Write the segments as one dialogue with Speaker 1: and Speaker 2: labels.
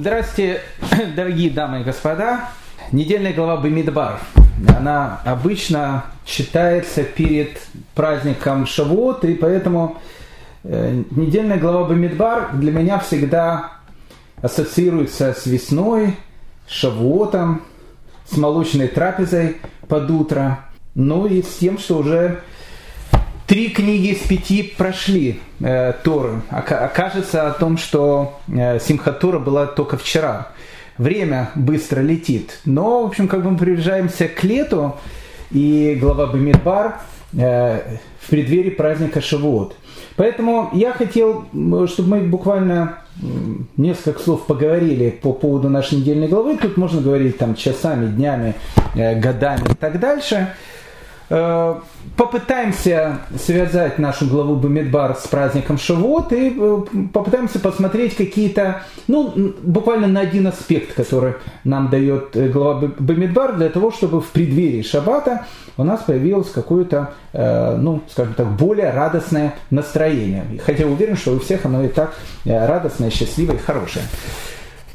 Speaker 1: Здравствуйте, дорогие дамы и господа. Недельная глава Бамидбар. Она обычно считается перед праздником Шавуот, и поэтому э, недельная глава Бамидбар для меня всегда ассоциируется с весной, с Шавуотом, с молочной трапезой под утро, ну и с тем, что уже Три книги из пяти прошли э, Торы. Окажется о том, что э, Симхатура была только вчера. Время быстро летит. Но, в общем, как бы мы приближаемся к лету, и глава Бамидбар э, в преддверии праздника Шавуот. Поэтому я хотел, чтобы мы буквально несколько слов поговорили по поводу нашей недельной главы. Тут можно говорить там часами, днями, э, годами и так дальше. Э, попытаемся связать нашу главу Бамидбар с праздником Шавуот и э, попытаемся посмотреть какие-то, ну, буквально на один аспект, который нам дает э, глава Бамидбар, для того, чтобы в преддверии Шаббата у нас появилось какое-то, ну, скажем так, более радостное настроение. Хотя уверен, что у всех оно и так радостное, счастливое и хорошее.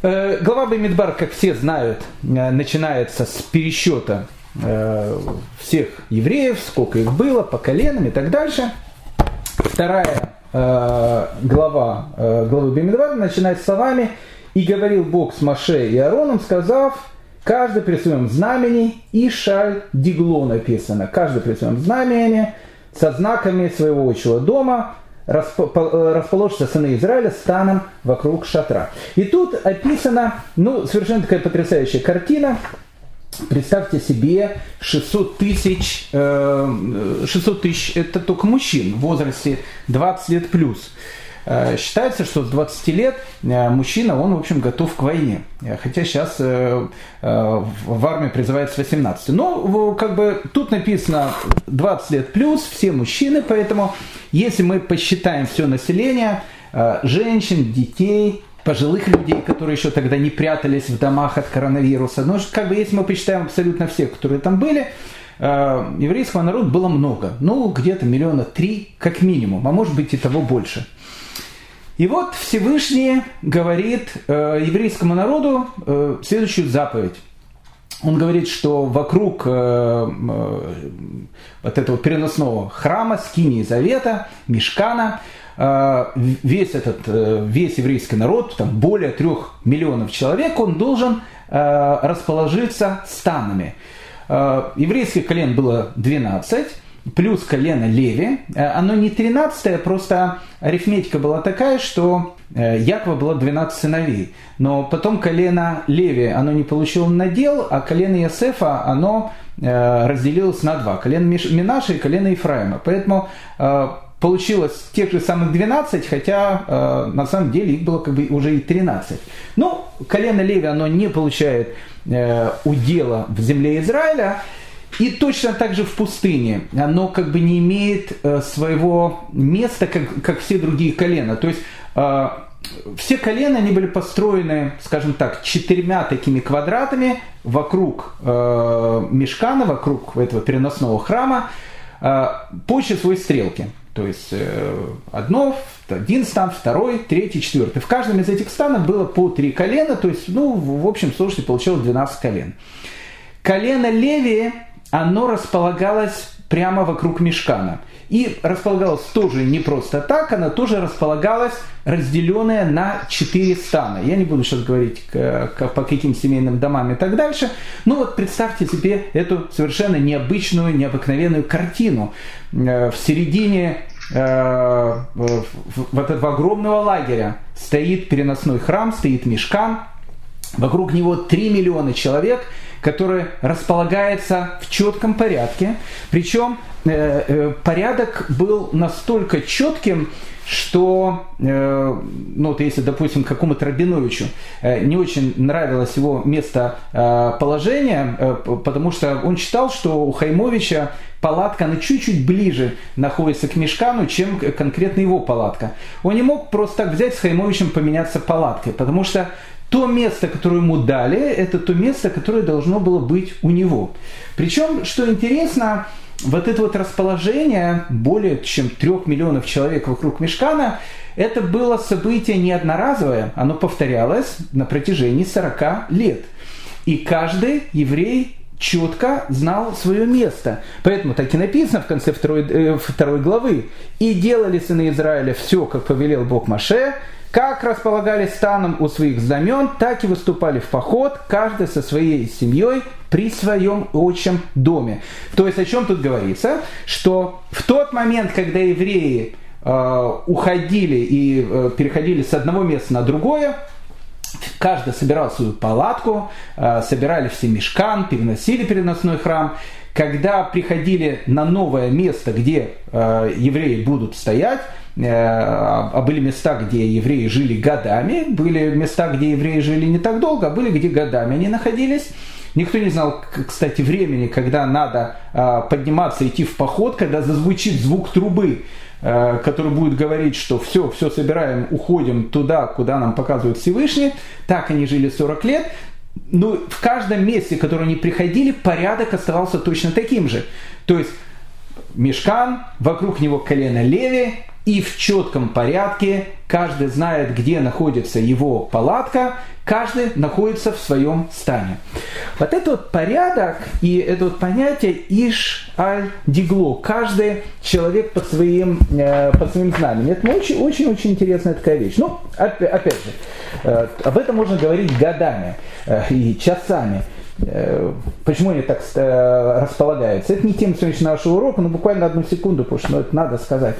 Speaker 1: Глава Бамидбар, как все знают, начинается с пересчета всех евреев, сколько их было, по коленам и так дальше. Вторая э, глава э, главы Бемидвара начинает словами «И говорил Бог с Маше и Аароном, сказав, каждый при своем знамени, и шаль дигло написано, каждый при своем знамени, со знаками своего отчего дома, расположится сыны Израиля станом вокруг шатра. И тут описана, ну, совершенно такая потрясающая картина, Представьте себе 600 тысяч, 600 э, тысяч это только мужчин в возрасте 20 лет плюс. Э, считается, что с 20 лет э, мужчина, он, в общем, готов к войне. Хотя сейчас в армии призывают с 18. Но, как бы, тут написано 20 лет плюс, все мужчины, поэтому, если мы посчитаем все население, женщин, детей, пожилых людей, которые еще тогда не прятались в домах от коронавируса. Но как бы если мы посчитаем абсолютно всех, которые там были, э, еврейского народа было много. Ну, где-то миллиона три, как минимум, а может быть и того больше. И вот Всевышний говорит э, еврейскому народу э, следующую заповедь. Он говорит, что вокруг э, э, вот этого переносного храма, скинии завета, мешкана, весь этот, э, весь еврейский народ, там более трех миллионов человек, он должен э, расположиться станами. Еврейских колен было 12, плюс колено Леви. Оно не 13, просто арифметика была такая, что Якова было 12 сыновей. Но потом колено Леви, оно не получило надел, а колено Иосифа, оно разделилось на два. Колено Минаша и колено Ефраима. Поэтому получилось тех же самых 12, хотя э, на самом деле их было как бы уже и 13. Но колено Леви, оно не получает э, удела в земле Израиля, и точно так же в пустыне. Оно как бы не имеет э, своего места, как, как все другие колена. То есть э, все колена, они были построены, скажем так, четырьмя такими квадратами вокруг э, мешкана, вокруг этого переносного храма, э, по числу стрелки. То есть э, одно, один стан, второй, третий, четвертый. В каждом из этих станов было по три колена, то есть, ну, в общем сложности получилось 12 колен. Колено Левии, оно располагалось прямо вокруг мешкана. И располагалось тоже не просто так, она тоже располагалась разделенная на четыре стана. Я не буду сейчас говорить по каким семейным домам и так дальше. Но вот представьте себе эту совершенно необычную, необыкновенную картину. Э, в середине э, вот этого огромного лагеря стоит переносной храм, стоит мешкан, вокруг него 3 миллиона человек, который располагается в четком порядке. Причем э, э, порядок был настолько четким, что, э, ну вот если, допустим, какому-то Рабиновичу не очень нравилось его местоположение, э, э, потому что он считал, что у Хаймовича палатка, она чуть-чуть ближе находится к Мешкану, чем конкретно его палатка. Он не мог просто так взять с Хаймовичем поменяться палаткой, потому что то место, которое ему дали, это то место, которое должно было быть у него. Причем, что интересно, вот это вот расположение более чем трех миллионов человек вокруг Мешкана, это было событие не одноразовое, оно повторялось на протяжении 40 лет. И каждый еврей четко знал свое место. Поэтому так и написано в конце второй, э, второй главы. «И делали сыны Израиля все, как повелел Бог Маше, как располагались станом у своих знамен, так и выступали в поход, каждый со своей семьей при своем отчим доме. То есть о чем тут говорится? Что в тот момент, когда евреи э, уходили и э, переходили с одного места на другое, каждый собирал свою палатку, э, собирали все мешкан, переносили переносной храм. Когда приходили на новое место, где евреи будут стоять, а были места, где евреи жили годами, были места, где евреи жили не так долго, а были, где годами они находились. Никто не знал, кстати, времени, когда надо а, подниматься, идти в поход, когда зазвучит звук трубы, э, который будет говорить, что все, все собираем, уходим туда, куда нам показывает Всевышний. Так они жили 40 лет. Ну, в каждом месте, в которое они приходили, порядок оставался точно таким же. То есть Мешкан, вокруг него колено Леви, и в четком порядке, каждый знает, где находится его палатка, каждый находится в своем стане. Вот этот вот порядок и это вот понятие иш аль дигло, каждый человек по своим, э, по своим знаниям. Это очень-очень интересная такая вещь. Ну, опять же, э, об этом можно говорить годами э, и часами. Почему они так располагаются? Это не тема сегодняшнего урока, но буквально одну секунду, потому что ну, это надо сказать.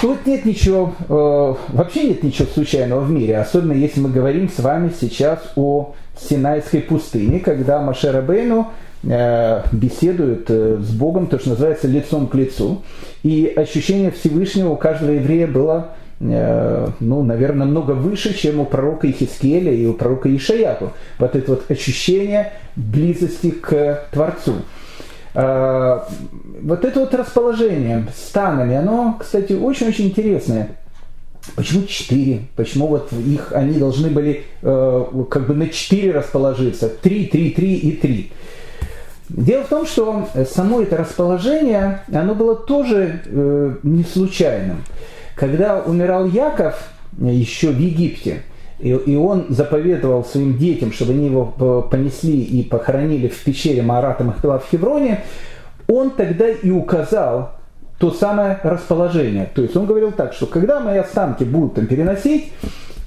Speaker 1: Тут нет ничего, э, вообще нет ничего случайного в мире, особенно если мы говорим с вами сейчас о Синайской пустыне, когда Машера Бейну э, беседует э, с Богом, то, что называется, лицом к лицу. И ощущение Всевышнего у каждого еврея было, ну, наверное, много выше, чем у пророка Ихискеля и у пророка Ишаяку. Вот это вот ощущение близости к Творцу. Э, вот это вот расположение станами, оно, кстати, очень-очень интересное. Почему четыре? Почему вот их они должны были э, как бы на четыре расположиться? Три, три, три и три. Дело в том, что само это расположение, оно было тоже э, не случайным. Когда умирал Яков еще в Египте, и, и он заповедовал своим детям, чтобы они его э, понесли и похоронили в пещере Марата Махпила в Хевроне, он тогда и указал то самое расположение. То есть он говорил так, что когда мои останки будут там переносить,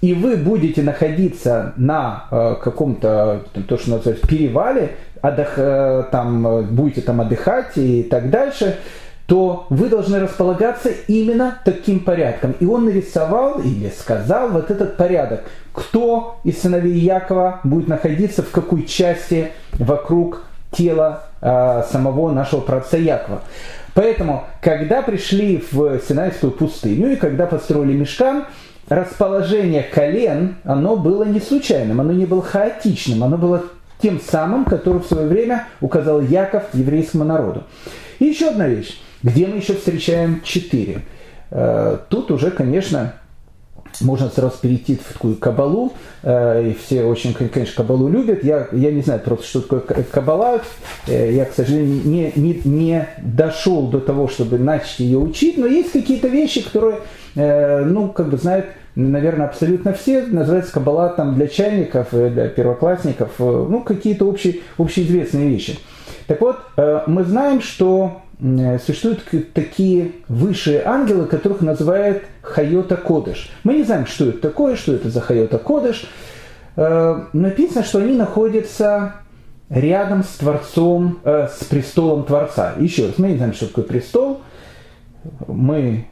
Speaker 1: и вы будете находиться на э, каком-то, то, что называется, перевале, отдых, э, там, э, будете там отдыхать и так дальше, то вы должны располагаться именно таким порядком. И он нарисовал или сказал вот этот порядок, кто из сыновей Якова будет находиться в какой части вокруг тела э, самого нашего праотца Якова. Поэтому, когда пришли в Синайскую пустыню и когда построили мешкан, расположение колен, оно было не случайным, оно не было хаотичным, оно было тем самым, который в свое время указал Яков еврейскому народу. И еще одна вещь. Где мы еще встречаем четыре? Э, тут уже, конечно, можно сразу перейти в такую кабалу, э, и все очень, конечно, кабалу любят. Я, я не знаю просто, что такое кабала. Э, я, к сожалению, не, не, не дошел до того, чтобы начать ее учить, но есть какие-то вещи, которые, ну, как бы знают, наверное, абсолютно все. Называется кабала там для чайников, для первоклассников, ну, какие-то общие, общеизвестные вещи. Так вот, мы знаем, что Э, существуют такие высшие ангелы, которых называют Хайота Кодыш. Мы не знаем, что это такое, что это за Хайота Кодыш. Э, написано, что они находятся рядом с Творцом, э, с престолом Творца. Еще раз, мы не знаем, что такое престол. Мы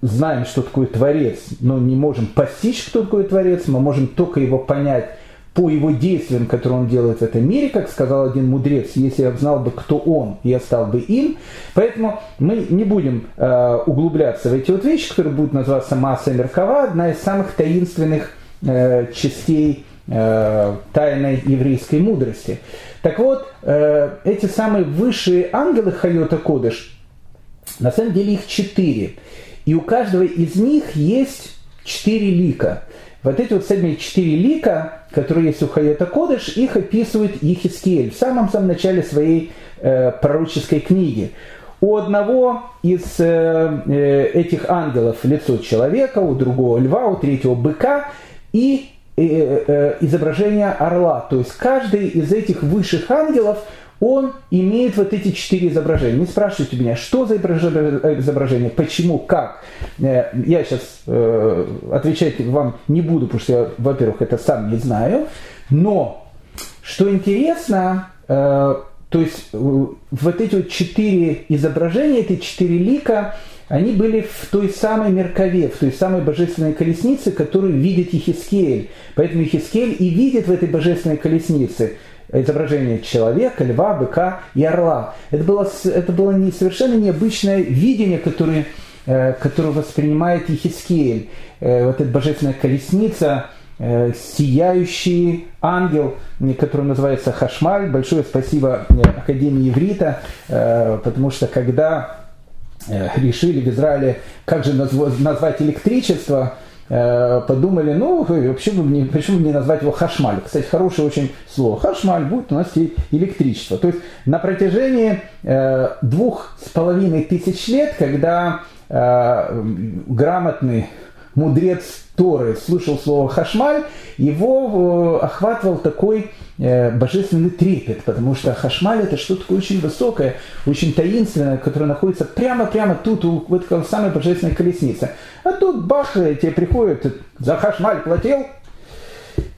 Speaker 1: знаем, что такое Творец, но не можем постичь, кто такой Творец. Мы можем только его понять по его действиям, которые он делает в этом мире, как сказал один мудрец, если я знал бы, кто он, я стал бы им. Поэтому мы не будем э, углубляться в эти вот вещи, которые будут называться масса Меркава, одна из самых таинственных э, частей э, тайной еврейской мудрости. Так вот, э, эти самые высшие ангелы Хайота Кодыш, на самом деле их четыре. И у каждого из них есть четыре лика. Вот эти вот сами четыре лика, которые есть у Хайота Кодыш, их описывает Ехискель в самом-самом начале своей э, пророческой книги. у одного из э, э, этих ангелов лицо человека, у другого льва, у третьего быка и изображение орла. То есть каждый из этих высших ангелов, он имеет вот эти четыре изображения. Не спрашивайте меня, что за изображение, почему, как. Я сейчас отвечать вам не буду, потому что я, во-первых, это сам не знаю. Но, что интересно, то есть э, вот эти вот четыре изображения, эти четыре лика, они были в той самой Меркове, в той самой божественной колеснице, которую видит Ехискель. Поэтому Ехискель и видит в этой божественной колеснице изображение человека, льва, быка и орла. Это было, это было не, совершенно необычное видение, которое, э, которое воспринимает Ехискель. Э, вот эта божественная колесница – Э, сияющий ангел, который называется Хашмаль. Большое спасибо Академии Иврита, э, потому что когда решили в Израиле, как же назвать электричество, подумали, ну, почему не, почему не назвать его хашмаль? Кстати, хорошее очень слово. Хашмаль будет у нас и электричество. То есть на протяжении двух с половиной тысяч лет, когда грамотный мудрец Торы слышал слово хашмаль, его э, охватывал такой э, божественный трепет, потому что хашмаль это что-то такое очень высокое, очень таинственное, которое находится прямо-прямо тут, у вот самой божественной колесницы. А тут бах, тебе приходит, за хашмаль платил,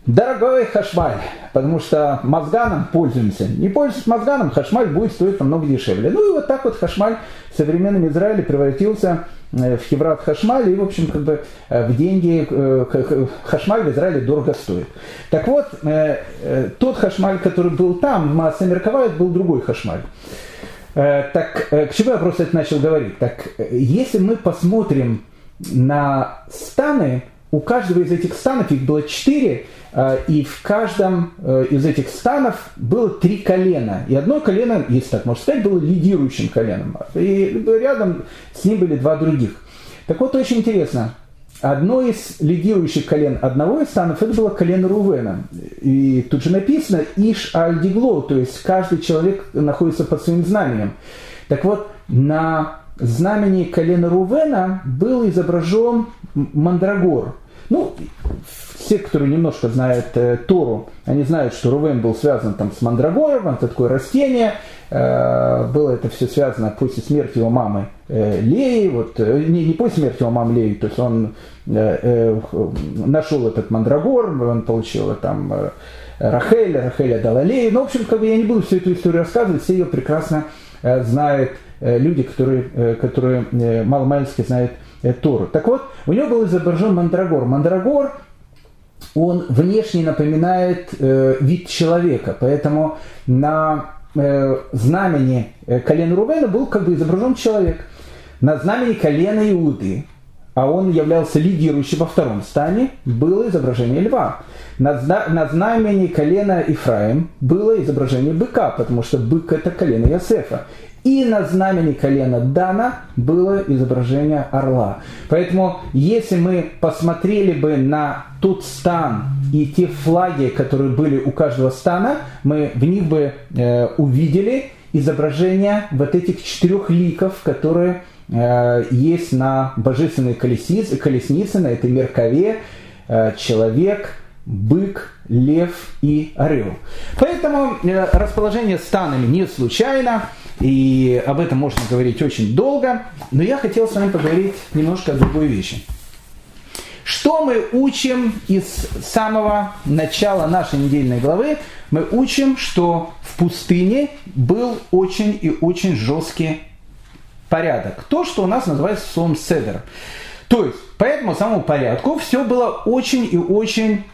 Speaker 1: Дорогой хашмаль, потому что мозганом пользуемся. Не пользуясь мозганом, хашмаль будет стоить намного дешевле. Ну и вот так вот хашмаль в современном Израиле превратился Э, в Хеврат Хашмаль, и, в общем, как бы э, в деньги э, Хашмаль в Израиле дорого стоит. Так вот, тот Хашмаль, который был там, в Масса Мерковая, был другой Хашмаль. Так, к чему я просто это начал говорить? Так, если мы посмотрим на станы, у каждого из этих станов, их было четыре, и в каждом из этих станов было три колена. И одно колено, если так можно сказать, было лидирующим коленом. И рядом с ним были два других. Так вот, очень интересно. Одно из лидирующих колен одного из станов, это было колено Рувена. И тут же написано «Иш аль дигло», то есть каждый человек находится под своим знанием. Так вот, на знамени колена Рувена был изображен мандрагор. Ну, все, которые немножко знают э, Тору, они знают, что Рувен был связан там с мандрагором, это такое растение, э, было это все связано после смерти его мамы э, Леи, вот, э, не, не после смерти его мамы Леи, то есть он э, э, нашел этот мандрагор, он получил там э, Рахеля, Рахеля дала Леи, ну, в общем, как бы я не буду всю эту историю рассказывать, все ее прекрасно э, знают э, люди, которые, э, которые э, маломальски знают э, Тору. Так вот, у него был изображен мандрагор. Мандрагор он внешне напоминает э, вид человека, поэтому на э, знамени э, колена Рувена был как бы изображен человек. На знамени колена Иуды, а он являлся лидирующим во втором стане, было изображение льва. На, на знамени колена Ифраим было изображение быка, потому что бык это колено Иосифа. И на знамени колена Дана было изображение орла. Поэтому, если мы посмотрели бы на тот стан и те флаги, которые были у каждого стана, мы в них бы э, увидели изображение вот этих четырех ликов, которые э, есть на божественной колеснице, колеснице на этой меркове. Э, человек, бык, лев и орел. Поэтому э, расположение станами не случайно. И об этом можно говорить очень долго, но я хотел с вами поговорить немножко о другой вещи. Что мы учим из самого начала нашей недельной главы? Мы учим, что в пустыне был очень и очень жесткий порядок. То, что у нас называется словом седер. То есть, по этому самому порядку все было очень и очень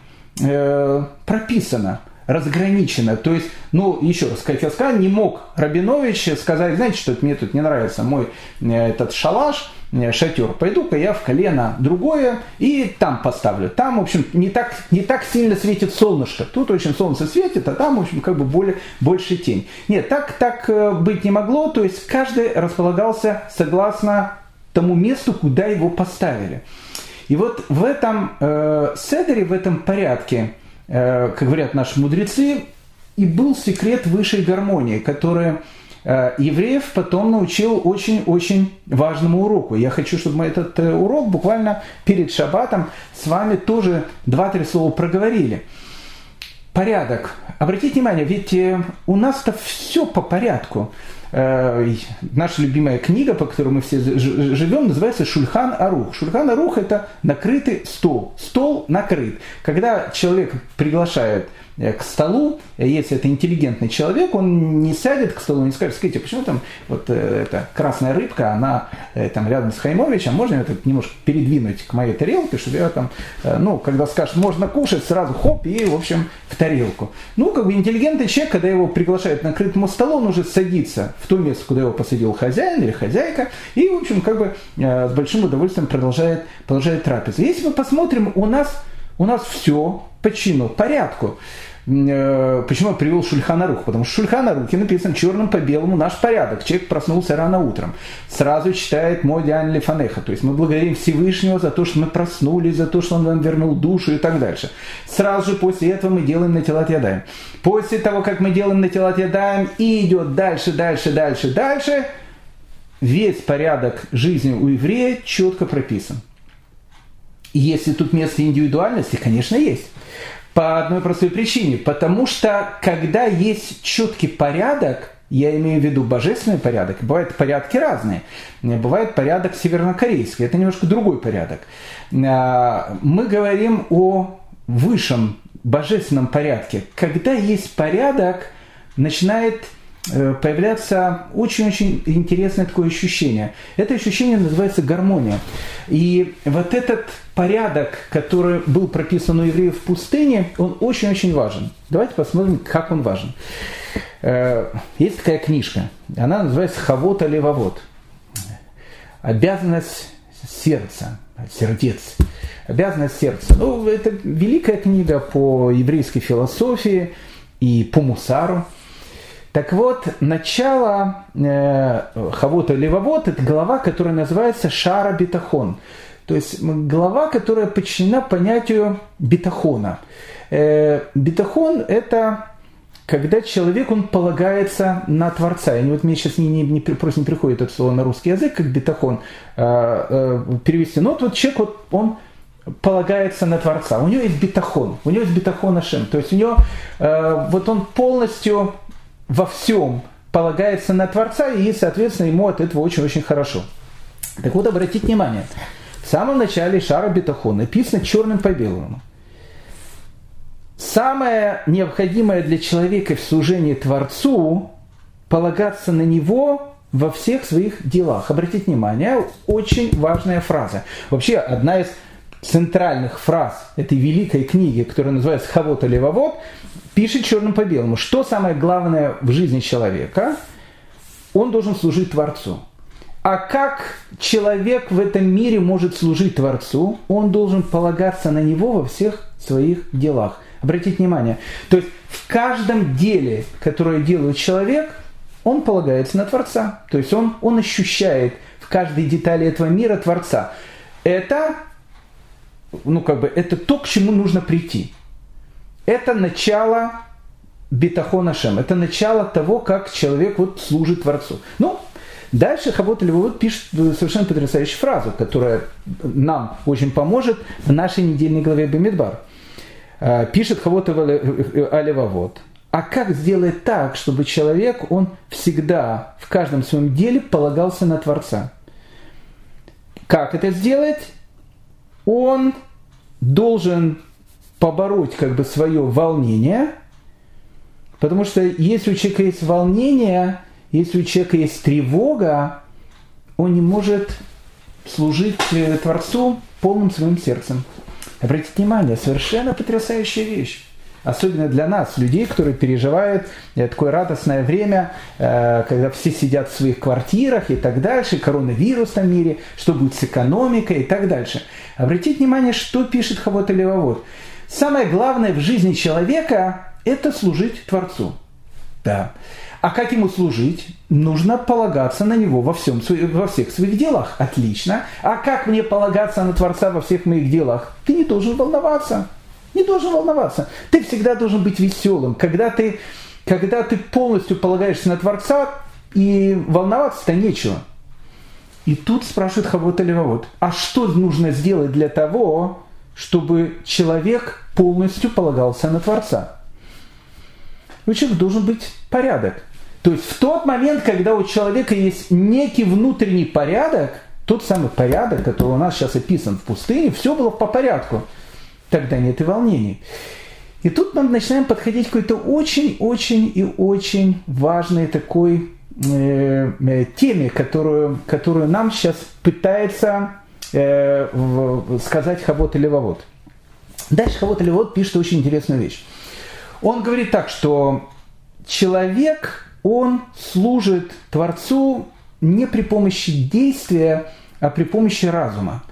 Speaker 1: э, прописано разграничено. То есть, ну, еще раз, сказал, не мог Рабинович сказать, знаете, что мне тут не нравится мой э, этот шалаш, э, шатер, пойду-ка я в колено другое и там поставлю. Там, в общем, не так, не так сильно светит солнышко. Тут очень солнце светит, а там, в общем, как бы более, больше тень. Нет, так, так э, быть не могло. То есть каждый располагался согласно тому месту, куда его поставили. И вот в этом э, седере, в этом порядке как говорят наши мудрецы, и был секрет высшей гармонии, которая э, евреев потом научил очень-очень важному уроку. Я хочу, чтобы мы этот э, урок буквально перед шаббатом с вами тоже два-три слова проговорили. Порядок. Обратите внимание, ведь у нас-то все по порядку. Э, наша любимая книга, по которой мы все живем, называется Шульхан Арух. Шульхан Арух – это накрытый стол. Стол накрыт. Когда человек приглашает к столу, если это интеллигентный человек, он не сядет к столу не скажет, скажите, почему там вот э, эта красная рыбка, она э, там рядом с Хаймовичем, можно это немножко передвинуть к моей тарелке, чтобы я там, ну, когда скажет, можно кушать, сразу хоп, и, в общем, в тарелку. Ну, как бы интеллигентный человек, когда его приглашают на накрытому столу, он уже садится в то место, куда его посадил хозяин или хозяйка, и, в общем, как бы с большим удовольствием продолжает, продолжает трапезу. Если мы посмотрим, у нас, у нас все по чину, порядку. Э, почему я привел Шульханарух? Потому что Шульханарухе написан черным по белому наш порядок. Человек проснулся рано утром, сразу читает мой Диан Лифанеха. То есть мы благодарим Всевышнего за то, что мы проснулись, за то, что он нам вернул душу и так дальше. Сразу же после этого мы делаем на телат ядаем. После того, как мы делаем на телат ядаем, и идет дальше, дальше, дальше, дальше, весь порядок жизни у еврея четко прописан. И если тут место индивидуальности, конечно, есть. По одной простой причине. Потому что когда есть четкий порядок, я имею в виду божественный порядок. Бывают порядки разные. Бывает порядок севернокорейский. Это немножко другой порядок. А, мы говорим о высшем божественном порядке. Когда есть порядок, начинает появляется очень-очень интересное такое ощущение. Это ощущение называется гармония. И вот этот порядок, который был прописан у евреев в пустыне, он очень-очень важен. Давайте посмотрим, как он важен. Э, есть такая книжка, она называется «Хавот Левовод». Обязанность сердца, сердец. Обязанность сердца. Ну, это великая книга по еврейской философии и по мусару. Так вот, начало э, Хавота Левовод – это глава, которая называется Шара Битахон. То есть глава, которая подчинена понятию битахона. Э, битахон – это когда человек, он полагается на Творца. И вот мне сейчас не, не, не, просто не приходит это слово на русский язык, как битахон э, э, перевести. Но вот, вот человек, вот, он полагается на Творца. У него есть битахон, у него есть битахон Ашем. То есть у него, э, вот он полностью во всем полагается на Творца, и, соответственно, ему от этого очень-очень хорошо. Так вот, обратите внимание, в самом начале Шара Бетахон написано черным по белому. Самое необходимое для человека в служении Творцу – полагаться на Него во всех своих делах. Обратите внимание, очень важная фраза. Вообще, одна из центральных фраз этой великой книги, которая называется «Хавот или Вавот», пишет черным по белому, что самое главное в жизни человека, он должен служить Творцу. А как человек в этом мире может служить Творцу? Он должен полагаться на Него во всех своих делах. Обратите внимание. То есть в каждом деле, которое делает человек, он полагается на Творца. То есть он, он ощущает в каждой детали этого мира Творца. Это, ну как бы, это то, к чему нужно прийти это начало битахона шем, это начало того, как человек вот служит Творцу. Ну, дальше Хавот Левовод пишет совершенно потрясающую фразу, которая нам очень поможет в нашей недельной главе Бамидбар. А, пишет Хавот Алевовод. А как сделать так, чтобы человек, он всегда в каждом своем деле полагался на Творца? Как это сделать? Он должен побороть как бы свое волнение, потому что если у человека есть волнение, если у человека есть тревога, он не может служить э, Творцу полным своим сердцем. Обратите внимание, совершенно потрясающая вещь. Особенно для нас, людей, которые переживают такое радостное время, э, когда все сидят в своих квартирах и так дальше, коронавирус в мире, что будет с экономикой и так дальше. Обратите внимание, что пишет Хавот Левовод. Самое главное в жизни человека – это служить Творцу. Да. А как ему служить? Нужно полагаться на него во, всем, во всех своих делах. Отлично. А как мне полагаться на Творца во всех моих делах? Ты не должен волноваться. Не должен волноваться. Ты всегда должен быть веселым. Когда ты, когда ты полностью полагаешься на Творца, и волноваться-то нечего. И тут спрашивает Хавот Левовод, а что нужно сделать для того, чтобы человек полностью полагался на Творца? У человека должен быть порядок. То есть в тот момент, когда у человека есть некий внутренний порядок, тот самый порядок, который у нас сейчас описан в пустыне, все было по порядку. Тогда нет и волнений. И тут мы начинаем подходить к какой-то очень-очень и очень важной такой теме, которую, которую нам сейчас пытается э, сказать Хавот и Левовод. Дальше Хавот и Левовод пишет очень интересную вещь. Он говорит так, что человек, он служит Творцу не при помощи действия, а при помощи разума.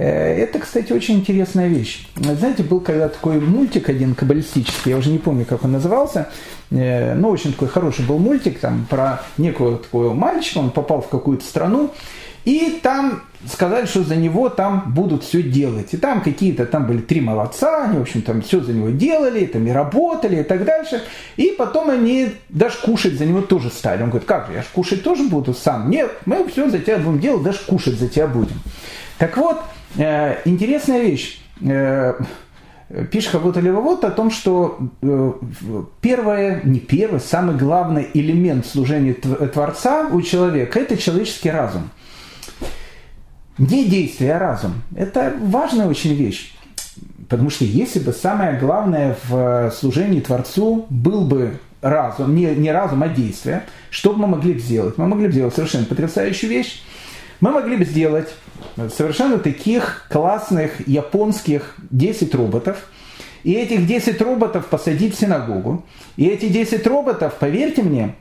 Speaker 1: Э, это, кстати, очень интересная вещь. Знаете, был когда такой мультик один каббалистический, я уже не помню, как он назывался, э, но очень такой хороший был мультик там про некого такого мальчика, он попал в какую-то страну, и там сказали, что за него там будут все делать. И там какие-то, там были три молодца, они, в общем, там все за него делали, там и работали и так дальше. И потом они даже кушать за него тоже стали. Он говорит, как же, я же кушать тоже буду сам. Нет, мы все за тебя будем делать, даже кушать за тебя будем. Так вот, интересная вещь. Э, пишет Хавута Левовод о том, что э, первое, не первый, самый главный элемент служения Творца у человека – это человеческий разум. Не действие, а разум. Это важная очень вещь. Потому что если бы самое главное в служении Творцу был бы разум, не, не разум, а действие, что бы мы могли бы сделать? Мы могли бы сделать совершенно потрясающую вещь. Мы могли бы сделать совершенно таких классных японских 10 роботов, и этих 10 роботов посадить в синагогу. И эти 10 роботов, поверьте мне,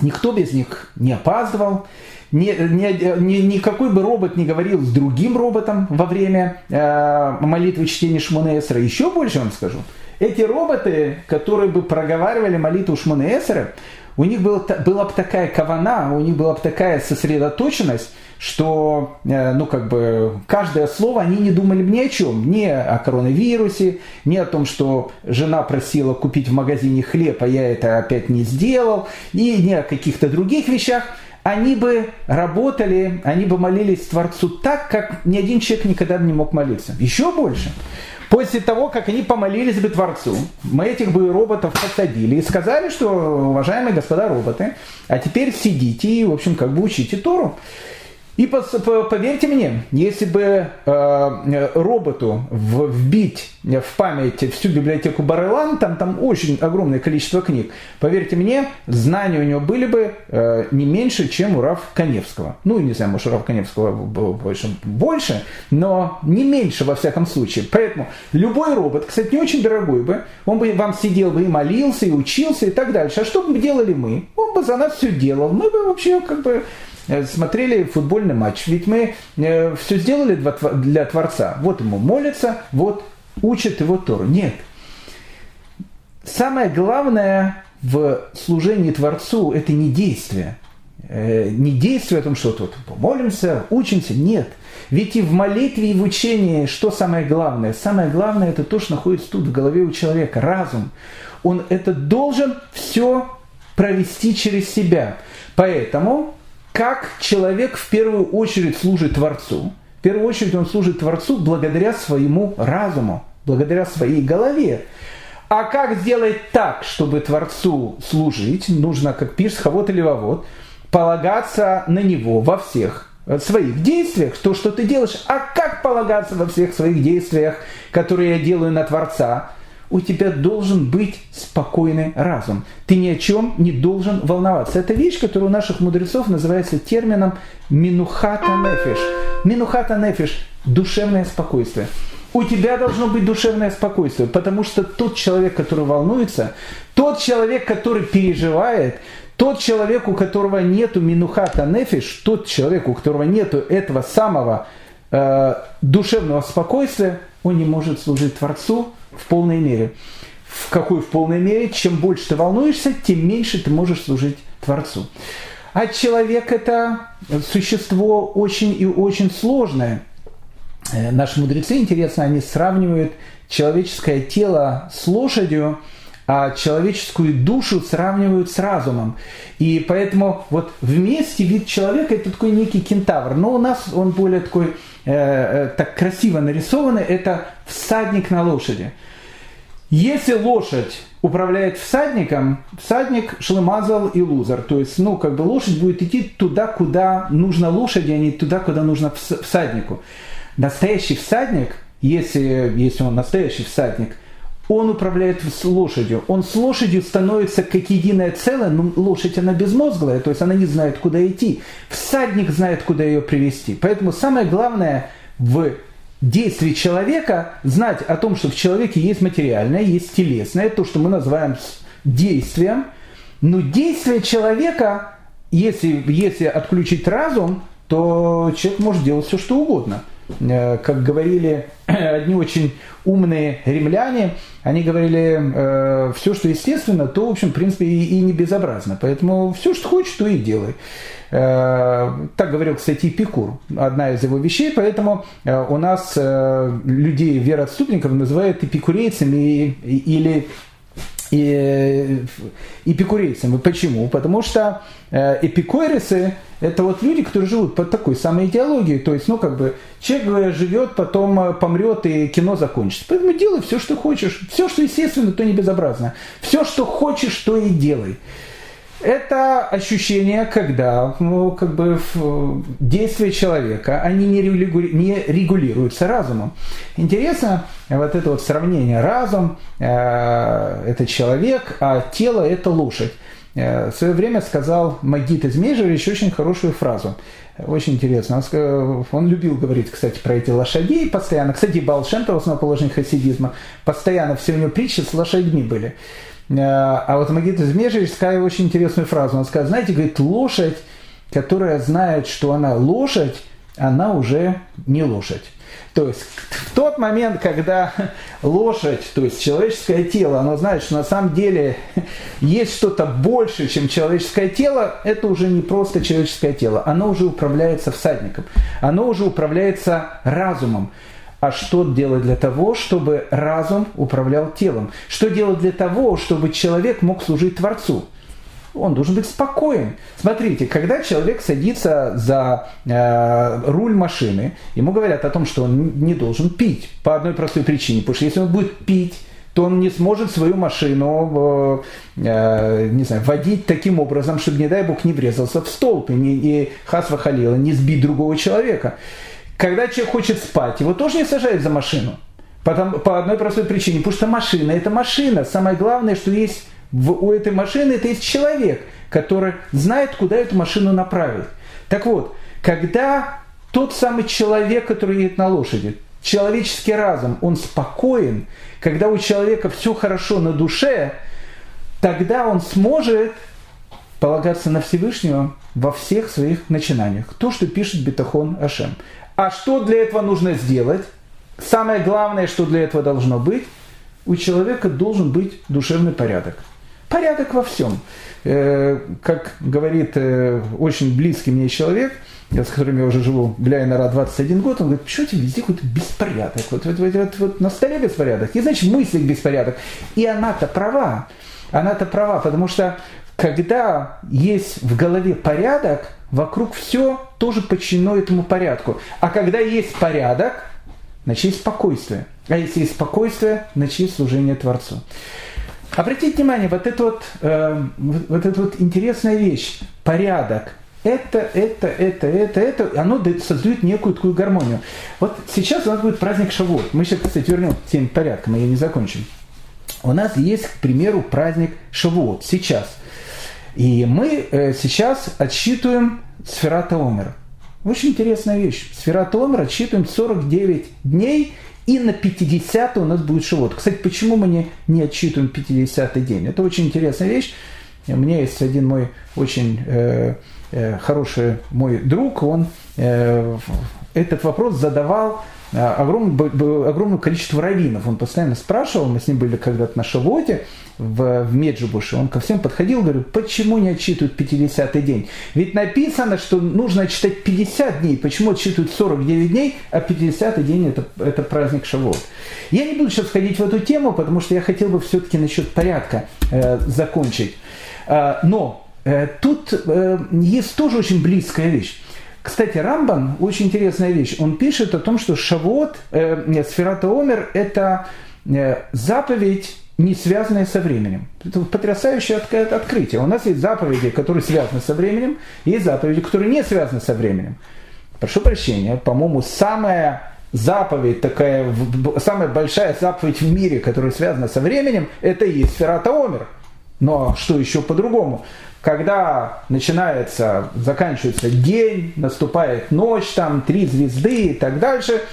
Speaker 1: никто без них не опаздывал, ни, ни, ни, никакой бы робот не говорил с другим роботом во время э, молитвы чтения Шмонесера. Еще больше вам скажу. Эти роботы, которые бы проговаривали молитву Шмонесера, у них был, была бы такая кавана, у них была бы такая сосредоточенность, что, э, ну, как бы, каждое слово они не думали ни о чем, ни о коронавирусе, ни о том, что жена просила купить в магазине хлеб, а я это опять не сделал, и ни о каких-то других вещах. Они бы работали, они бы молились Творцу так, как ни один человек никогда не мог молиться. Еще больше. После того, как они помолились бы Творцу, мы этих бы роботов посадили и сказали, что, уважаемые господа роботы, а теперь сидите и, в общем, как бы учите Тору. И поверьте мне, если бы э, роботу вбить в память всю библиотеку Барелан, там, там очень огромное количество книг, поверьте мне, знания у него были бы э, не меньше, чем у Рав Коневского. Ну, не знаю, может, у Рав Коневского было больше, больше, но не меньше во всяком случае. Поэтому любой робот, кстати, не очень дорогой бы, он бы вам сидел бы и молился, и учился, и так дальше. А что бы делали мы? Он бы за нас все делал. Мы бы вообще как бы Э, смотрели футбольный матч. Ведь мы э, все сделали для Творца. Вот ему молятся, вот учат его Тору. Нет. Самое главное в служении Творцу – это не действие. Э, не действие о том, что вот помолимся, учимся. Нет. Ведь и в молитве, и в учении что самое главное? Самое главное – это то, что находится тут в голове у человека, разум. Он это должен все провести через себя. Поэтому как человек в первую очередь служит Творцу. В первую очередь он служит Творцу благодаря своему разуму, благодаря своей голове. А как сделать так, чтобы Творцу служить, нужно, как пишет Хавот или Вавод, полагаться на Него во всех своих действиях, то, что ты делаешь. А как полагаться во всех своих действиях, которые я делаю на Творца? У тебя должен быть спокойный разум. Ты ни о чем не должен волноваться. Это вещь, которая у наших мудрецов называется термином минухата нефиш. Минухата нефиш – душевное спокойствие. У тебя должно быть душевное спокойствие, потому что тот человек, который волнуется, тот человек, который переживает, тот человек, у которого нету минухата нефиш, тот человек, у которого нету этого самого э, душевного спокойствия, он не может служить Творцу, в полной мере. В какой в полной мере? Чем больше ты волнуешься, тем меньше ты можешь служить Творцу. А человек это существо очень и очень сложное. Э, наши мудрецы, интересно, они сравнивают человеческое тело с лошадью, а человеческую душу сравнивают с разумом. И поэтому вот вместе вид человека это такой некий кентавр. Но у нас он более такой э, э, так красиво нарисованный, это всадник на лошади. Если лошадь управляет всадником, всадник шлемазал и лузер. То есть, ну, как бы лошадь будет идти туда, куда нужно лошади, а не туда, куда нужно всаднику. Настоящий всадник, если, если он настоящий всадник, он управляет с лошадью. Он с лошадью становится как единое целое, но лошадь она безмозглая, то есть она не знает, куда идти. Всадник знает, куда ее привести. Поэтому самое главное в действий человека, знать о том, что в человеке есть материальное, есть телесное, то, что мы называем действием. Но действие человека, если, если отключить разум, то человек может делать все, что угодно. Э, как говорили одни очень умные римляне, они говорили, э, все, что естественно, то, в общем, в принципе, и, и не безобразно. Поэтому все, что хочешь, то и делай. Э, так говорил, кстати, Эпикур, одна из его вещей, поэтому э, у нас э, людей вероотступников называют эпикурейцами или и эпикурейцами. Почему? Потому что эпикурисы – это вот люди, которые живут под такой самой идеологией. То есть, ну, как бы, человек живет, потом помрет, и кино закончится. Поэтому делай все, что хочешь. Все, что естественно, то не безобразно. Все, что хочешь, то и делай. Это ощущение, когда ну, как бы, действия человека, они не, регули... не регулируются разумом. Интересно вот это вот сравнение. Разум э, – это человек, а тело – это лошадь. Э, в свое время сказал Магит из Межевич очень хорошую фразу. Очень интересно. Он любил говорить, кстати, про эти лошадей постоянно. Кстати, Балшемтов, основоположник хасидизма, постоянно все у него притчи с лошадьми были. Э, а вот Магит Измежевич сказал очень интересную фразу. Он сказал, знаете, говорит, лошадь, которая знает, что она лошадь, она уже не лошадь. То есть в тот момент, когда лошадь, то есть человеческое тело, оно знает, что на самом деле есть что-то больше, чем человеческое тело, это уже не просто человеческое тело, оно уже управляется всадником, оно уже управляется разумом. А что делать для того, чтобы разум управлял телом? Что делать для того, чтобы человек мог служить Творцу? Он должен быть спокоен. Смотрите, когда человек садится за э, руль машины, ему говорят о том, что он не должен пить по одной простой причине. Потому что если он будет пить, то он не сможет свою машину э, э, не знаю, водить таким образом, чтобы, не дай бог, не врезался в столб и, не, и хасва халила, не сбить другого человека. Когда человек хочет спать, его тоже не сажают за машину. Потому, по одной простой причине. Потому что машина – это машина. Самое главное, что есть в, у этой машины, это есть человек, который знает, куда эту машину направить. Так вот, когда тот самый человек, который едет на лошади, человеческий разум, он спокоен, когда у человека все хорошо на душе, тогда он сможет полагаться на Всевышнего во всех своих начинаниях. То, что пишет Бетахон Ашем. А что для этого нужно сделать? Самое главное, что для этого должно быть, у человека должен быть душевный порядок. Порядок во всем. Э, как говорит э, очень близкий мне человек, с которым я уже живу, глядя на 21 год, он говорит, у тебя везде какой-то беспорядок? Вот, вот, вот, вот, вот на столе беспорядок, и значит в мыслях беспорядок. И она-то права. Она-то права, потому что когда есть в голове порядок, вокруг все тоже подчинено этому порядку. А когда есть порядок, значит есть спокойствие. А если есть спокойствие, значит есть служение Творцу. Обратите внимание, вот эта вот, э, вот эта вот интересная вещь, порядок, это, это, это, это, это, оно создает некую такую гармонию. Вот сейчас у нас будет праздник Шавуот. Мы сейчас, кстати, вернем к теме порядка, мы ее не закончим. У нас есть, к примеру, праздник Шавуот сейчас. И мы э, сейчас отсчитываем Сферата Омер. Очень интересная вещь. Сферата Омер отсчитываем 49 дней, и на 50 у нас будет Шивот. Кстати, почему мы не, не отсчитываем 50 день? Это очень интересная вещь. У меня есть один мой очень э, э, хороший мой друг, он э, этот вопрос задавал огромное, огромное количество раввинов. Он постоянно спрашивал, мы с ним были когда-то на Шавоте, в, в Меджибуше, он ко всем подходил, говорю, почему не отчитывают 50-й день? Ведь написано, что нужно отчитать 50 дней, почему отчитывают 49 дней, а 50-й день это, это праздник Шавот. Я не буду сейчас входить в эту тему, потому что я хотел бы все-таки насчет порядка э, закончить. Э, но э, тут э, есть тоже очень близкая вещь. Кстати, Рамбан, очень интересная вещь, он пишет о том, что Шавот, э, Сферата Омер, это э, заповедь не связанные со временем. Это потрясающее открытие. У нас есть заповеди, которые связаны со временем, и есть заповеди, которые не связаны со временем. Прошу прощения, по-моему, самая заповедь, такая, самая большая заповедь в мире, которая связана со временем, это и есть Ферата Омер. Но что еще по-другому? Когда начинается, заканчивается день, наступает ночь, там три звезды и так дальше –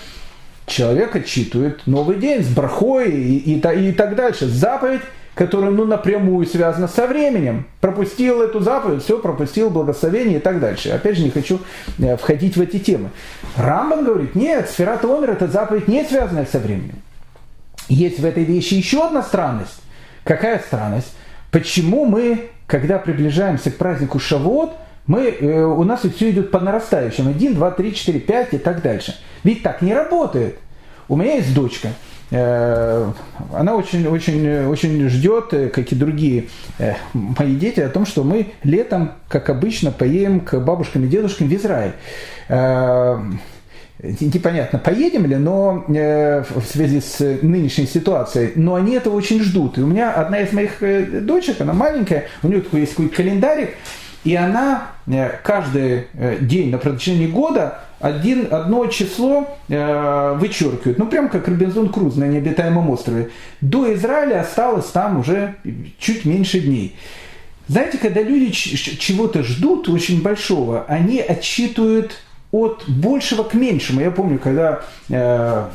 Speaker 1: человек отчитывает новый день с брахой и, и, и, так дальше. Заповедь, которая ну, напрямую связана со временем. Пропустил эту заповедь, все, пропустил благословение и так дальше. Опять же, не хочу э, входить в эти темы. Рамбан говорит, нет, сфера Омер это заповедь не связанная со временем. Есть в этой вещи еще одна странность. Какая странность? Почему мы, когда приближаемся к празднику Шавот, мы, э, у нас все идет по нарастающим. 1, 2, 3, 4, 5 и так дальше. Ведь так не работает. У меня есть дочка. Э, она очень, очень, очень ждет, э, как и другие мои дети, о том, что мы летом, как обычно, поедем к бабушкам и дедушкам в Израиль непонятно, поедем ли, но в связи с нынешней ситуацией, но они этого очень ждут. И у меня одна из моих дочек, она маленькая, у нее такой есть какой календарик, и она э, каждый э, день на протяжении года один, одно число э, вычеркивает. Ну, прям как Робинзон Круз на необитаемом острове. До Израиля осталось там уже чуть меньше дней. Знаете, когда люди чего-то ждут очень большого, они отсчитывают от большего к меньшему. Я помню, когда э,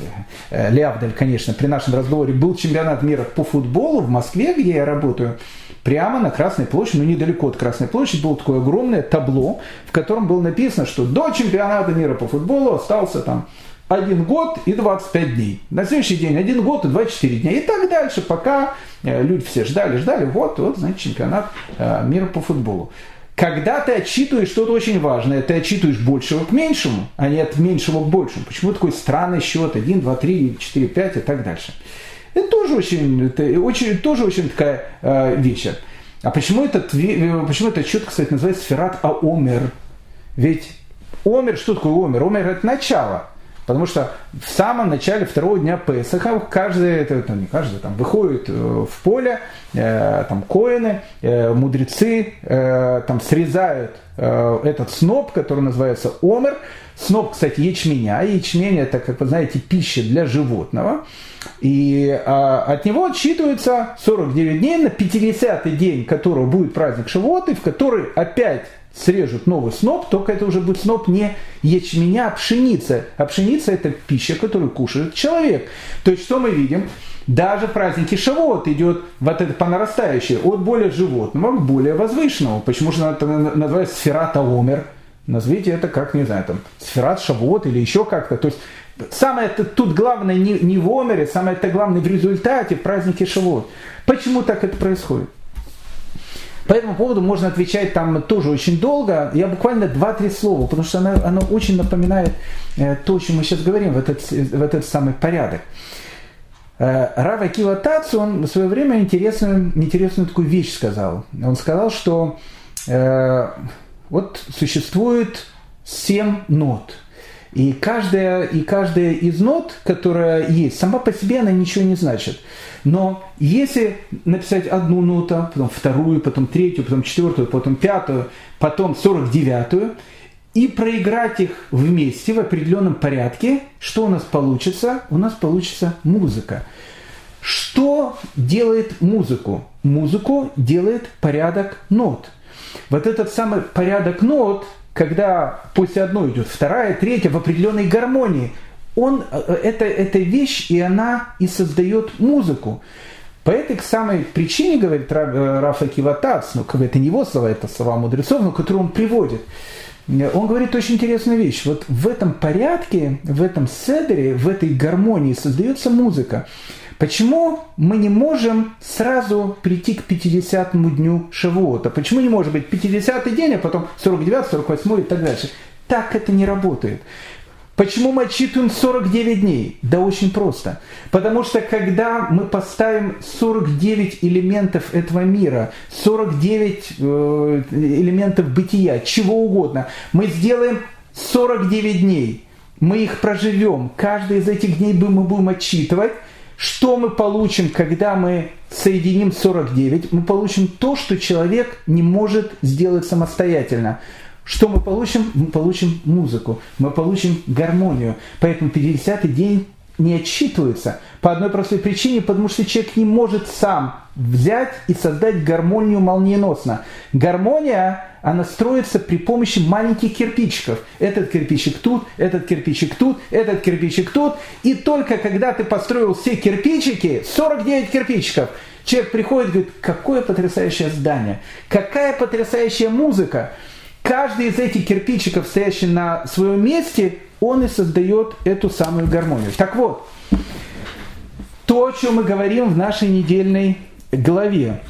Speaker 1: э, Лявдаль, конечно, при нашем разговоре был чемпионат мира по футболу в Москве, где я работаю, прямо на Красной площади, ну недалеко от Красной площади, было такое огромное табло, в котором было написано, что до чемпионата мира по футболу остался там один год и 25 дней. На следующий день один год и 24 дня. И так дальше, пока э, люди все ждали, ждали, вот, вот, значит, чемпионат э, мира по футболу. Когда ты отчитываешь что-то очень важное, ты отчитываешь большего к меньшему, а не от меньшего к большему. Почему такой странный счет 1, 2, 3, 4, 5 и так дальше. Это тоже очень, это очень, тоже очень такая э, вещь. А почему этот, э, почему этот счет, кстати, называется Сферат Аомер? Ведь Омер, что такое Омер? Омер это начало. Потому что в самом начале второго дня Песаха каждый, это, ну, не каждый, там выходит э, в поле, э, там коины, э, мудрецы, э, там срезают э, этот сноп, который называется омер. Сноп, кстати, ячменя. Ячмень это, как вы знаете, пища для животного. И а, от него отсчитывается 49 дней на 50-й день, которого будет праздник Шивоты, в который опять срежут новый сноп, только это уже будет сноп не ячменя, а пшеница. А пшеница это пища, которую кушает человек. То есть что мы видим? Даже в празднике Шавот идет вот это по нарастающей, от более животного к более возвышенному. Почему же это называется сферата омер? Назовите это как, не знаю, там, сферат Шавот или еще как-то. То есть Самое это, тут главное не, не в омере, самое это главное в результате, в празднике Шавуот. Почему так это происходит? По этому поводу можно отвечать там тоже очень долго. Я буквально два-три слова, потому что оно, оно очень напоминает э, то, о чем мы сейчас говорим, в этот, в этот самый порядок. Э, Рава Кива Тацу, он в свое время интересную, интересную такую вещь сказал. Он сказал, что э, вот существует семь нот – и каждая, и каждая из нот, которая есть, сама по себе она ничего не значит. Но если написать одну ноту, потом вторую, потом третью, потом четвертую, потом пятую, потом сорок девятую, и проиграть их вместе в определенном порядке, что у нас получится? У нас получится музыка. Что делает музыку? Музыку делает порядок нот. Вот этот самый порядок нот – когда после одной идет вторая, третья в определенной гармонии, он, э, это, это вещь, и она и создает музыку. По этой самой причине, говорит э, Рафа Киватац, ну, это не его слова, это слова мудрецов, но которые он приводит. он говорит очень интересную вещь. Вот в этом порядке, в этом седере, в этой гармонии создается музыка. Почему мы не можем сразу прийти к 50-му дню Шавуота? Почему не может быть 50-й день, а потом 49 48 и так дальше? Так это не работает. Почему мы отчитываем 49 дней? Да очень просто. Потому что когда мы поставим 49 элементов этого мира, 49 э, элементов бытия, чего угодно, мы сделаем 49 дней, мы их проживем, каждый из этих дней мы будем отчитывать, что мы получим, когда мы соединим 49? Мы получим то, что человек не может сделать самостоятельно. Что мы получим? Мы получим музыку, мы получим гармонию. Поэтому 50-й день не отчитывается по одной простой причине, потому что человек не может сам взять и создать гармонию молниеносно. Гармония, она строится при помощи маленьких кирпичиков. Этот кирпичик тут, этот кирпичик тут, этот кирпичик тут. И только когда ты построил все кирпичики, 49 кирпичиков, человек приходит и говорит, какое потрясающее здание, какая потрясающая музыка. Каждый из этих кирпичиков, стоящий на своем месте, он и создает эту самую гармонию. Так вот, то, о чем мы говорим в нашей недельной главе,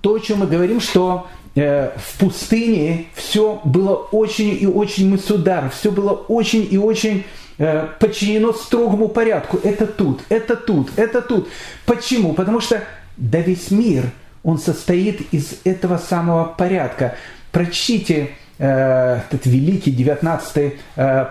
Speaker 1: то, о чем мы говорим, что в пустыне все было очень и очень мысудар, все было очень и очень э, подчинено строгому порядку. Это тут, это тут, это тут. Почему? Потому что да весь мир, он состоит из этого самого порядка. Прочтите Э, этот великий 19-й э,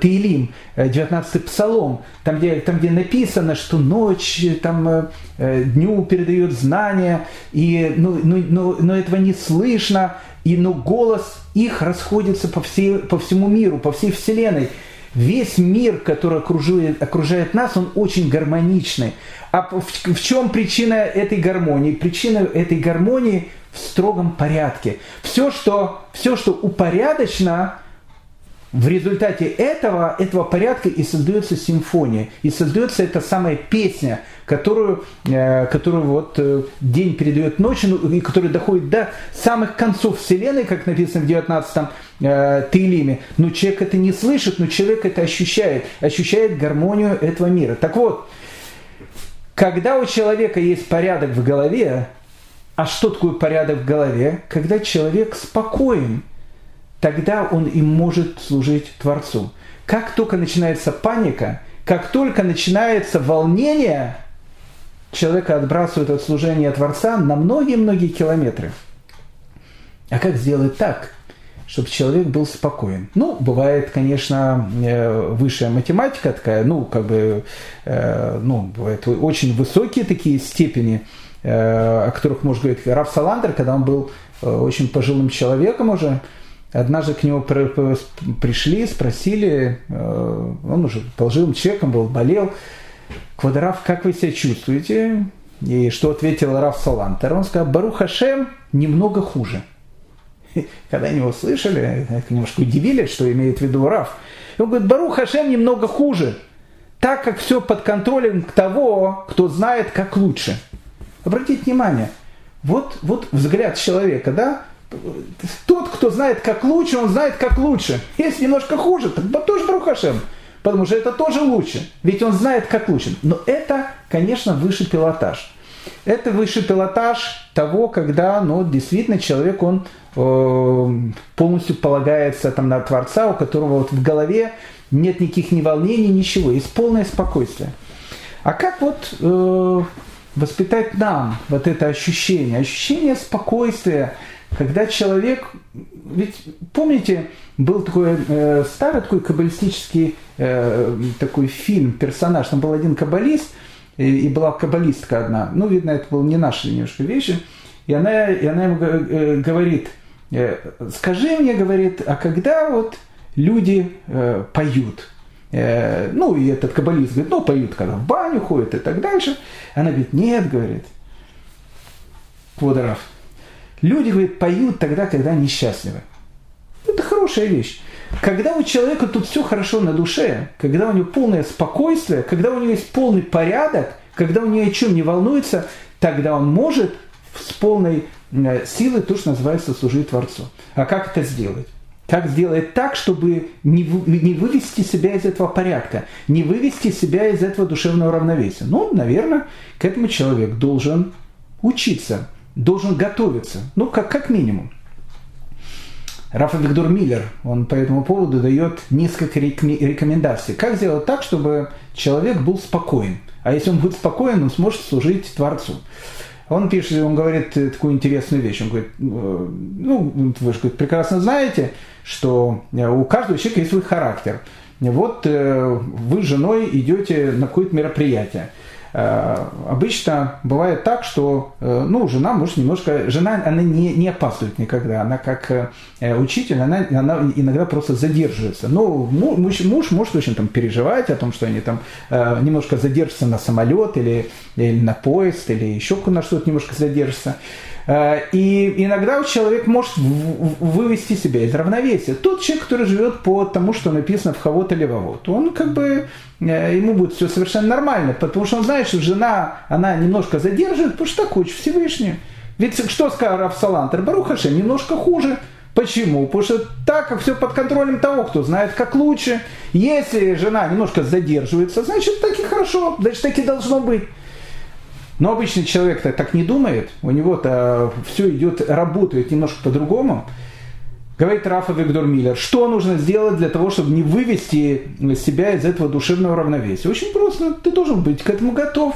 Speaker 1: Таилим, 19-й Псалом, там где, там, где написано, что ночь там, э, дню передает знания, и, ну, ну, но, но этого не слышно, и, но голос их расходится по, всей, по всему миру, по всей Вселенной. Весь мир, который окружает, окружает нас, он очень гармоничный. А в, в чем причина этой гармонии? Причина этой гармонии в строгом порядке. Все, что, все, что упорядочено, в результате этого, этого порядка и создается симфония, и создается эта самая песня, которую, э, которую вот э, день передает ночи, ну, и которая доходит до самых концов Вселенной, как написано в 19-м э, Таилиме. Но человек это не слышит, но человек это ощущает, ощущает гармонию этого мира. Так вот, когда у человека есть порядок в голове, а что такое порядок в голове? Когда человек спокоен, тогда он и может служить Творцу. Как только начинается паника, как только начинается волнение, человека отбрасывают от служения Творца на многие-многие километры. А как сделать так, чтобы человек был спокоен? Ну, бывает, конечно, э, высшая математика такая, ну, как бы, э, ну, бывают очень высокие такие степени – Э, о которых может говорить Раф Саландер, когда он был очень пожилым человеком уже, однажды к нему пришли, спросили, он уже пожилым человеком был, болел, Квадраф, как вы себя чувствуете? И что ответил Раф Салантер? Он сказал, Бару Хашем немного хуже. Когда они его слышали, немножко удивились, что имеет в виду Раф. И он говорит, Бару Хашем немного хуже, так как все под контролем того, кто знает, как лучше. Обратите внимание, вот, вот взгляд человека, да? Тот, кто знает, как лучше, он знает, как лучше. Если немножко хуже, так тоже Брухашем. Потому что это тоже лучше. Ведь он знает, как лучше. Но это, конечно, высший пилотаж. Это высший пилотаж того, когда ну, действительно человек, он э, полностью полагается там, на Творца, у которого вот в голове нет никаких ни волнений, ничего. Есть полное спокойствие. А как вот э, воспитать нам вот это ощущение, ощущение спокойствия, когда человек, ведь помните, был такой э, старый такой каббалистический э, такой фильм, персонаж, там был один каббалист, и, и была каббалистка одна, ну, видно, это было не наши немножко вещи, и она, и она ему э, говорит, э, скажи мне, говорит, а когда вот люди э, поют, Э, ну, и этот каббалист говорит, ну, поют, когда в баню ходят и так дальше. Она говорит, нет, говорит, Квадоров, люди, говорит, поют тогда, когда они счастливы. Это хорошая вещь. Когда у человека тут все хорошо на душе, когда у него полное спокойствие, когда у него есть полный порядок, когда он ни о чем не волнуется, тогда он может с полной э, силой то, что называется, служить Творцу. А как это сделать? Как сделать так, чтобы не вывести себя из этого порядка, не вывести себя из этого душевного равновесия? Ну, наверное, к этому человек должен учиться, должен готовиться, ну, как, как минимум. Рафа Виктор Миллер, он по этому поводу дает несколько рекомендаций. Как сделать так, чтобы человек был спокоен? А если он будет спокоен, он сможет служить Творцу. Он пишет, он говорит такую интересную вещь. Он говорит, ну, вы же прекрасно знаете, что у каждого человека есть свой характер. Вот э, вы с женой идете на какое-то мероприятие. Э, обычно бывает так, что э, ну, жена может немножко, жена она не, не опаздывает никогда, она как э, учитель, она, она иногда просто задерживается. Но муж, муж может очень там переживать о том, что они там немножко задержатся на самолет или, или на поезд, или еще на что-то немножко задержатся. И иногда человек может вывести себя из равновесия. Тот человек, который живет по тому, что написано в Хавот или Вавот, он как бы Э, ему будет все совершенно нормально, потому что он знает, что жена, она немножко задерживает, потому что так хочет Всевышний. Ведь что сказал Рафсалантер? Барухаше немножко хуже. Почему? Потому что так как все под контролем того, кто знает как лучше. Если жена немножко задерживается, значит так и хорошо, значит так и должно быть. Но обычный человек-то так не думает, у него-то все идет, работает немножко по-другому. Говорит Рафа Виктор Миллер, что нужно сделать для того, чтобы не вывести себя из этого душевного равновесия? Очень просто, ты должен быть к этому готов.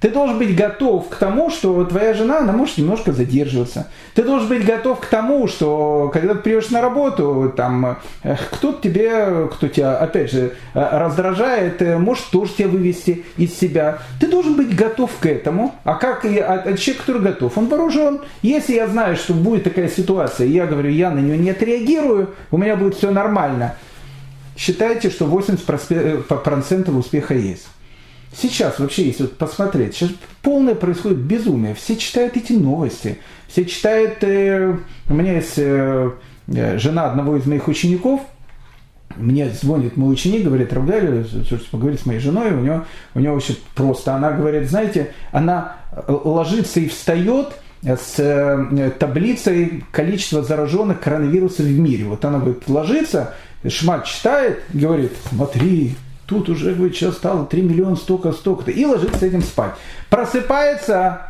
Speaker 1: Ты должен быть готов к тому, что твоя жена, она может немножко задерживаться. Ты должен быть готов к тому, что когда ты приедешь на работу, там э, кто-то тебе, кто тебя, опять же, э, раздражает, э, может тоже тебя вывести из себя. Ты должен быть готов к этому. А как и а, а человек, который готов, он вооружен. Если я знаю, что будет такая ситуация, я говорю, я на нее не отреагирую, у меня будет все нормально. Считайте, что 80% успеха есть. Сейчас вообще, если вот посмотреть, сейчас полное происходит безумие. Все читают эти новости. Все читают... Э, у меня есть э, э жена одного из моих учеников, мне звонит мой ученик, говорит, Равгаль, поговорить с моей женой, у него, у него вообще просто, она говорит, знаете, она ложится и встает с э, таблицей количества зараженных коронавирусом в мире. Вот она говорит, ложится, шмат читает, говорит, смотри, Тут уже, говорит, сейчас стало 3 миллиона столько, столько-то. И ложится этим спать. Просыпается,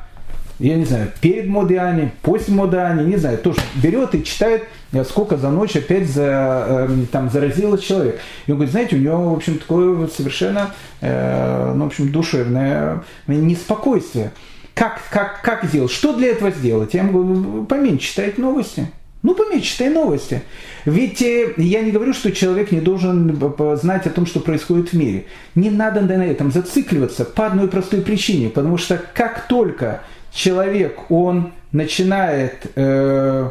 Speaker 1: я не знаю, перед Модиани, после Модиани, не знаю, тоже берет и читает, э, сколько за ночь опять за, э, там, заразилось человек. И он говорит, знаете, у него, в общем, такое совершенно, э, ну, в общем, душевное неспокойствие. Как, как, как сделать? Что для этого сделать? Я ему говорю, поменьше читать новости. Ну, поменьше читай новости. Ведь э, я не говорю, что человек не должен знать о том, что происходит в мире. Не надо на этом зацикливаться по одной простой причине. Потому что как только человек, он начинает э,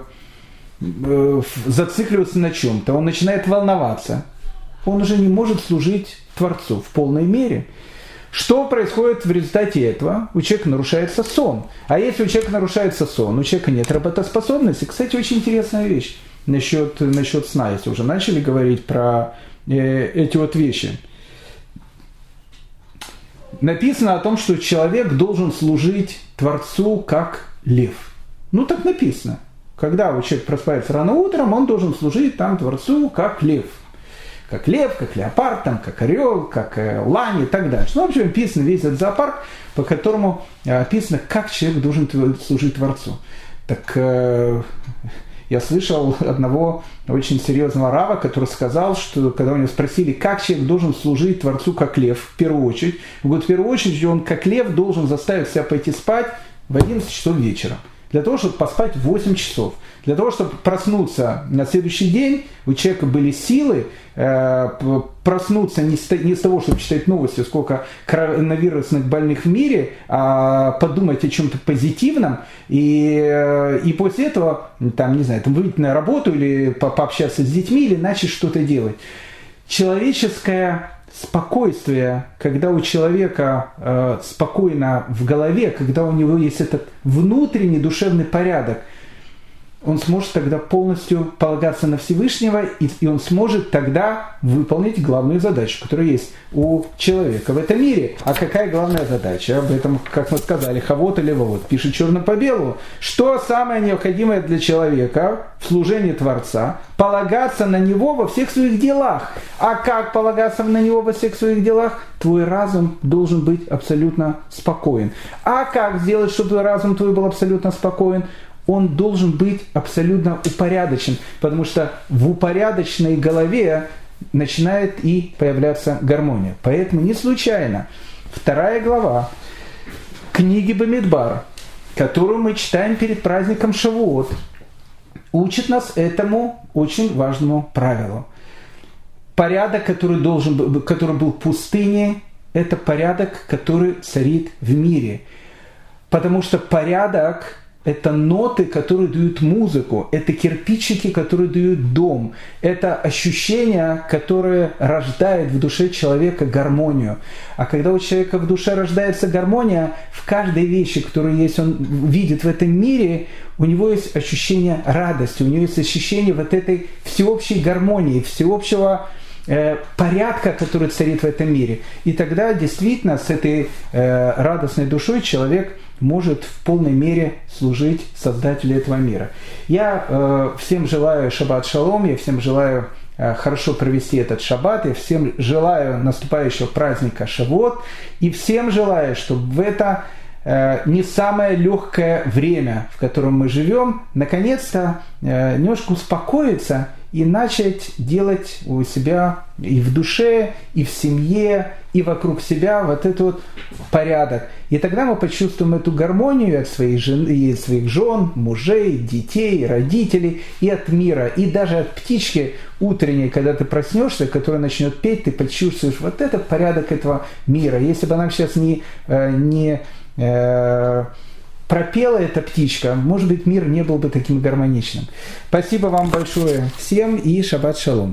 Speaker 1: э, зацикливаться на чем-то, он начинает волноваться, он уже не может служить Творцу в полной мере. Что происходит в результате этого? У человека нарушается сон. А если у человека нарушается сон, у человека нет работоспособности. Кстати, очень интересная вещь насчет, насчет сна, если уже начали говорить про э, эти вот вещи. Написано о том, что человек должен служить Творцу как лев. Ну так написано. Когда человек просыпается рано утром, он должен служить там Творцу как лев как лев, как леопард, там, как орел, как э, лань и так дальше. Ну, в общем, описан весь этот зоопарк, по которому э, описано, как человек должен служить Творцу. Так э, я слышал одного очень серьезного рава, который сказал, что когда у него спросили, как человек должен служить Творцу как лев, в первую очередь, он говорит, в первую очередь он как лев должен заставить себя пойти спать в 11 часов вечера для того, чтобы поспать 8 часов. Для того, чтобы проснуться на следующий день, у человека были силы э, проснуться не с, того, чтобы читать новости, сколько коронавирусных больных в мире, а подумать о чем-то позитивном, и, э, и после этого, там, не знаю, там, выйти на работу или по пообщаться с детьми, или начать что-то делать. Человеческая спокойствие, когда у человека э, спокойно в голове, когда у него есть этот внутренний душевный порядок, он сможет тогда полностью полагаться на Всевышнего, и, и он сможет тогда выполнить главную задачу, которая есть у человека в этом мире. А какая главная задача? Об этом, как мы сказали, хавот или вот пишет черно по белому. Что самое необходимое для человека в служении Творца? Полагаться на него во всех своих делах. А как полагаться на него во всех своих делах? Твой разум должен быть абсолютно спокоен. А как сделать, чтобы разум твой был абсолютно спокоен? Он должен быть абсолютно упорядочен, потому что в упорядоченной голове начинает и появляться гармония. Поэтому не случайно вторая глава книги Бамидбар, которую мы читаем перед праздником Шавуот, учит нас этому очень важному правилу. Порядок, который, должен, который был в пустыне, это порядок, который царит в мире. Потому что порядок это ноты, которые дают музыку, это кирпичики, которые дают дом, это ощущение, которое рождает в душе человека гармонию. А когда у человека в душе рождается гармония, в каждой вещи, которую есть, он видит в этом мире, у него есть ощущение радости, у него есть ощущение вот этой всеобщей гармонии, всеобщего э, порядка, который царит в этом мире. И тогда действительно с этой э, радостной душой человек – может в полной мере служить Создателю этого мира. Я э, всем желаю шаббат шалом, я всем желаю э, хорошо провести этот шаббат, я всем желаю наступающего праздника Шавот, и всем желаю, чтобы в это э, не самое легкое время, в котором мы живем, наконец-то э, немножко успокоиться и начать делать у себя и в душе, и в семье, и вокруг себя вот этот вот порядок. И тогда мы почувствуем эту гармонию от своих жен, и своих жен, мужей, детей, родителей, и от мира, и даже от птички утренней, когда ты проснешься, которая начнет петь, ты почувствуешь вот этот порядок этого мира. Если бы она сейчас не, э, не э, пропела эта птичка, может быть, мир не был бы таким гармоничным. Спасибо вам большое всем и шаббат шалом.